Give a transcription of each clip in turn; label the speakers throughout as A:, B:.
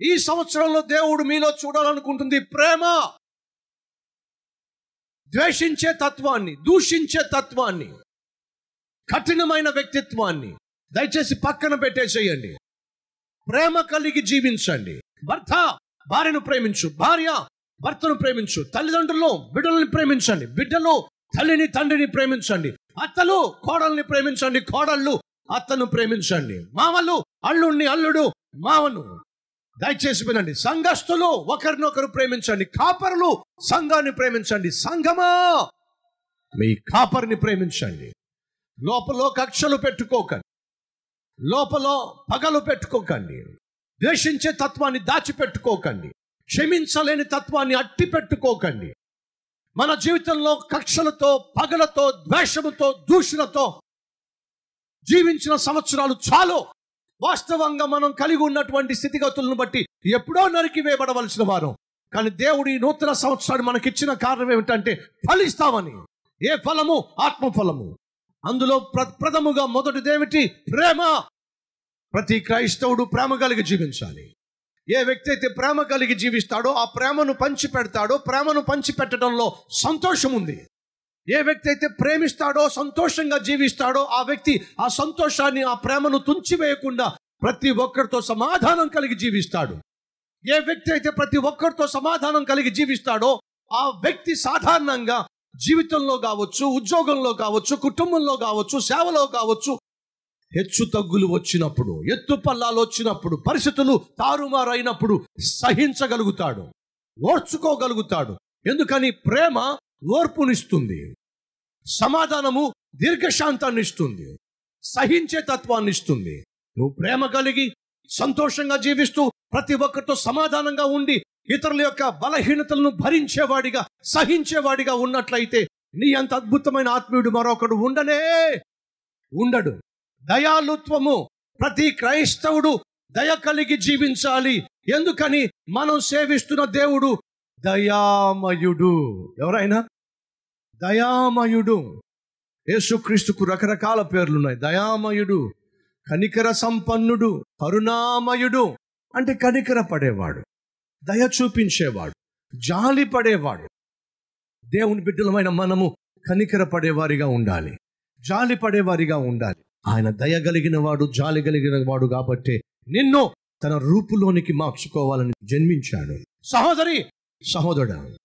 A: ఈ సంవత్సరంలో దేవుడు మీలో చూడాలనుకుంటుంది ప్రేమ. ద్వేషించే తత్వాన్ని దూషించే తత్వాన్ని కఠినమైన వ్యక్తిత్వాన్ని దయచేసి పక్కన పెట్టేసేయండి. ప్రేమ కలిగి జీవించండి. భర్త భార్యను ప్రేమించు భార్య భర్తను ప్రేమించు తల్లిదండ్రులు బిడ్డలను ప్రేమించండి బిడ్డలు తల్లిని తండ్రిని ప్రేమించండి అత్తలు కోడల్ని ప్రేమించండి కోడళ్ళు అత్తను ప్రేమించండి మామలు అల్లుణ్ణి అల్లుడు మావను దయచేసి వినండి. సంఘస్థులు ఒకరినొకరు ప్రేమించండి. కాపరులు సంఘాన్ని ప్రేమించండి. సంఘమా? మీ కాపరిని ప్రేమించండి. లోపల కక్షలు పెట్టుకోకండి. లోపల పగలు పెట్టుకోకండి. ద్వేషించే తత్వాన్ని దాచిపెట్టుకోకండి. క్షమించలేని తత్వాన్ని అట్టి పెట్టుకోకండి మన జీవితంలో కక్షలతో పగలతో ద్వేషముతో దూషణతో జీవించిన సంవత్సరాలు చాలు. వాస్తవంగా మనం కలిగి ఉన్నటువంటి స్థితిగతులను బట్టి ఎప్పుడో నరికి వేయబడవలసిన వారు. కానీ దేవుడు ఈ నూతన సంవత్సరాన్ని మనకిచ్చిన కారణం ఏమిటంటే ఫలిస్తామని. ఏ ఫలము? ఆత్మ ఫలము అందులో ప్ర ప్రథముగా మొదటిదేమిటి? ప్రేమ. ప్రతి క్రైస్తవుడు ప్రేమ కలిగి జీవించాలి. ఏ వ్యక్తి అయితే ప్రేమ కలిగి జీవిస్తాడో ఆ ప్రేమను పంచి పెడతాడో ప్రేమను పంచి పెట్టడంలో సంతోషం ఉంది ఏ వ్యక్తి అయితే ప్రేమిస్తాడో సంతోషంగా జీవిస్తాడో ఆ వ్యక్తి ఆ సంతోషాన్ని ఆ ప్రేమను తుంచివేయకుండా ప్రతి ఒక్కరితో సమాధానం కలిగి జీవిస్తాడు. ఏ వ్యక్తి అయితే ప్రతి ఒక్కరితో సమాధానం కలిగి జీవిస్తాడో ఆ వ్యక్తి సాధారణంగా జీవితంలో కావచ్చు ఉద్యోగంలో కావచ్చు కుటుంబంలో కావచ్చు సేవలో కావచ్చు హెచ్చు తగ్గులు వచ్చినప్పుడు ఎత్తు పల్లాలు వచ్చినప్పుడు పరిస్థితులు తారుమారైనప్పుడు సహించగలుగుతాడు ఓర్చుకోగలుగుతాడు. ఎందుకని? ప్రేమ ఓర్పునిస్తుంది. సమాధానము దీర్ఘశాంతాన్ని ఇస్తుంది సహించే తత్వాన్ని ఇస్తుంది. నువ్వు ప్రేమ కలిగి సంతోషంగా జీవిస్తూ ప్రతి ఒక్కరితో సమాధానంగా ఉండి ఇతరుల యొక్క బలహీనతలను భరించేవాడిగా సహించేవాడిగా ఉన్నట్లయితే నీ అంత అద్భుతమైన ఆత్మీయుడు మరొకడు ఉండనే ఉండడు. దయాలుత్వము ప్రతి క్రైస్తవుడు దయ కలిగి జీవించాలి. ఎందుకని? మనం సేవిస్తున్న దేవుడు దయామయుడు. ఎవరైనా? దయామయుడు. యేసుక్రీస్తుకు రకరకాల పేర్లున్నాయి. దయామయుడు కనికర సంపన్నుడు కరుణామయుడు అంటే కనికర పడేవాడు దయ చూపించేవాడు జాలి పడేవాడు. దేవుని బిడ్డలమైన మనము కనికర పడేవారిగా ఉండాలి జాలి పడేవారిగా ఉండాలి. ఆయన దయ కలిగిన వాడు జాలి కలిగిన వాడు కాబట్టి నిన్ను తన రూపులోనికి మార్చుకోవాలని జన్మించాడు. సహోదరి సహోదరుడు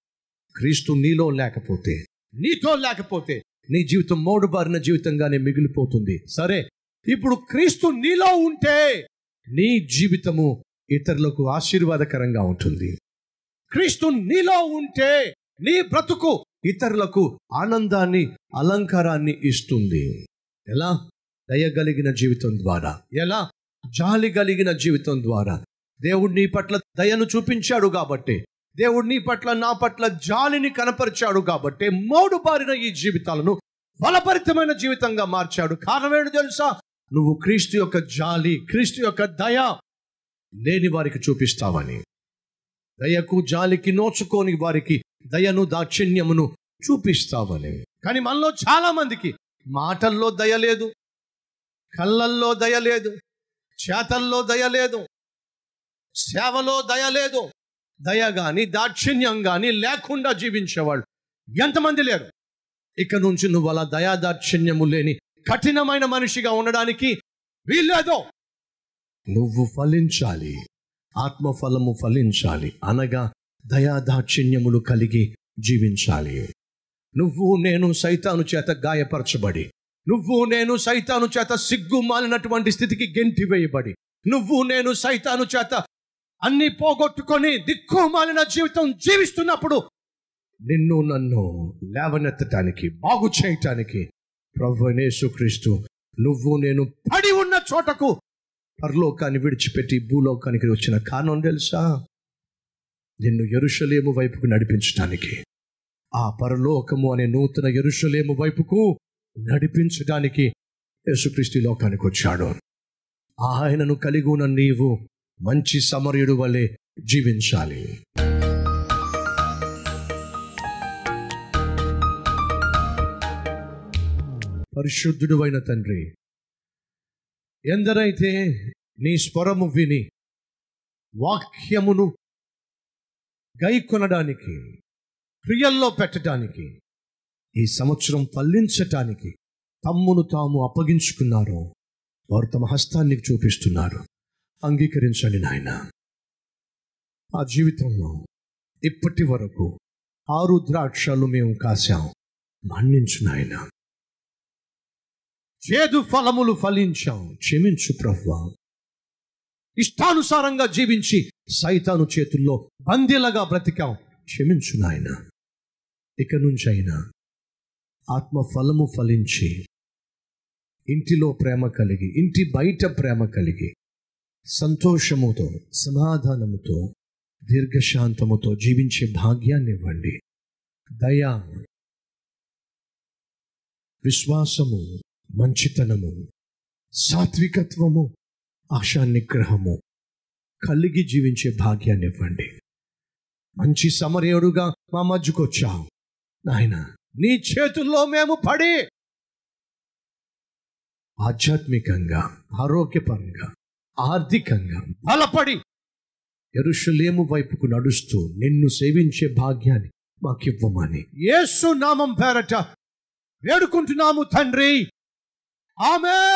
A: క్రీస్తు నీలో లేకపోతే నీతో లేకపోతే నీ జీవితం మోడుబారిన జీవితంగానే మిగిలిపోతుంది. సరే ఇప్పుడు క్రీస్తు నీలో ఉంటే నీ జీవితము ఇతరులకు ఆశీర్వాదకరంగా ఉంటుంది. క్రీస్తు నీలో ఉంటే నీ బ్రతుకు ఇతరులకు ఆనందాన్ని అలంకారాన్ని ఇస్తుంది. ఎలా? దయగలిగిన జీవితం ద్వారా. ఎలా? జాలి కలిగిన జీవితం ద్వారా. దేవుడు నీ పట్ల దయను చూపించాడు కాబట్టి దేవుడు నీ పట్ల నా పట్ల జాలిని కనపరిచాడు కాబట్టి మోడు బారిన ఈ జీవితాలను ఫలపరితమైన జీవితంగా మార్చాడు. కారణం ఏంటి తెలుసా? నువ్వు క్రీస్తు యొక్క జాలి క్రీస్తు యొక్క దయ లేని వారికి చూపిస్తావని. దయకు జాలికి నోచుకోని వారికి దయను దాక్షిణ్యమును చూపిస్తావని. కానీ మనలో చాలా మందికి మాటల్లో దయ లేదు కళ్ళల్లో దయ లేదు చేతల్లో దయ లేదు సేవలో దయ లేదు దయ కానీ దాక్షిణ్యం కానీ లేకుండా జీవించేవాళ్ళు ఎంతమంది లేరు. ఇక నుంచి నువ్వు అలా దయా దాక్షిణ్యము లేని కఠినమైన మనిషిగా ఉండడానికి వీల్లేదో. నువ్వు ఫలించాలి. ఆత్మఫలము ఫలించాలి. అనగా దయా దాక్షిణ్యములు కలిగి జీవించాలి. నువ్వు నేను సైతాను చేత గాయపరచబడి నువ్వు నేను సైతాను చేత సిగ్గు మాలినటువంటి స్థితికి గెంటి వేయబడి నువ్వు నేను సైతాను చేత అన్ని పోగొట్టుకొని దిక్కుమాలిన జీవితం జీవిస్తున్నప్పుడు నిన్ను నన్ను లేవనెత్తటానికి బాగు చేయటానికి ప్రభునేసుక్రీస్తు నువ్వు నేను పడి ఉన్న చోటకు పరలోకాన్ని విడిచిపెట్టి భూలోకానికి వచ్చిన కారణం తెలుసా? నిన్ను ఎరుషలేము వైపుకు నడిపించడానికి ఆ పరలోకము అనే నూతన ఎరుషలేము వైపుకు నడిపించడానికి యేసుక్రీస్తు ఈ లోకానికి వచ్చాడు. ఆయనను కలిగి ఉన్న నీవు మంచి సమరయుడు వలె జీవించాలి. పరిశుద్ధుడు అయిన తండ్రి ఎందరైతే నీ స్వరము విని వాక్యమును గై కొనడానికి క్రియల్లో పెట్టడానికి ఈ సంవత్సరం ఫలించటానికి తమ్మును తాము అప్పగించుకున్నారో వారు తమ హస్తాన్ని చూపిస్తున్నారు. అంగీకరించండి నాయన. ఆ జీవితంలో ఇప్పటి వరకు ఆరు ద్రాక్షలు మేము కాశాం. మన్నించు నాయన. చేదు ఫలములు ఫలించాం. క్షమించు ప్రభు ఇష్టానుసారంగా జీవించి సైతాను చేతుల్లో బందీలగా బ్రతికాం. క్షమించు నాయన. ఇక అయినా ఆత్మ ఫలము ఫలించి ఇంటిలో ప్రేమ కలిగి ఇంటి బయట ప్రేమ కలిగి సంతోషముతో సమాధానముతో దీర్ఘశాంతముతో జీవించే భాగ్యాన్ని ఇవ్వండి దయా విశ్వాసము మంచితనము సాత్వికత్వము ఆశా నిగ్రహము కలిగి జీవించే భాగ్యాన్ని ఇవ్వండి మంచి సమరయుడుగా మా మధ్యకొచ్చావు నాయన నీ చేతుల్లో మేము పడి ఆధ్యాత్మికంగా ఆరోగ్యపరంగా ఆర్థికంగా బలపడి ఎరుషలేము వైపుకు నడుస్తూ నిన్ను సేవించే భాగ్యాన్ని మాకివ్వమని. యేసు నామం పేరట వేడుకుంటున్నాము తండ్రి. ఆమె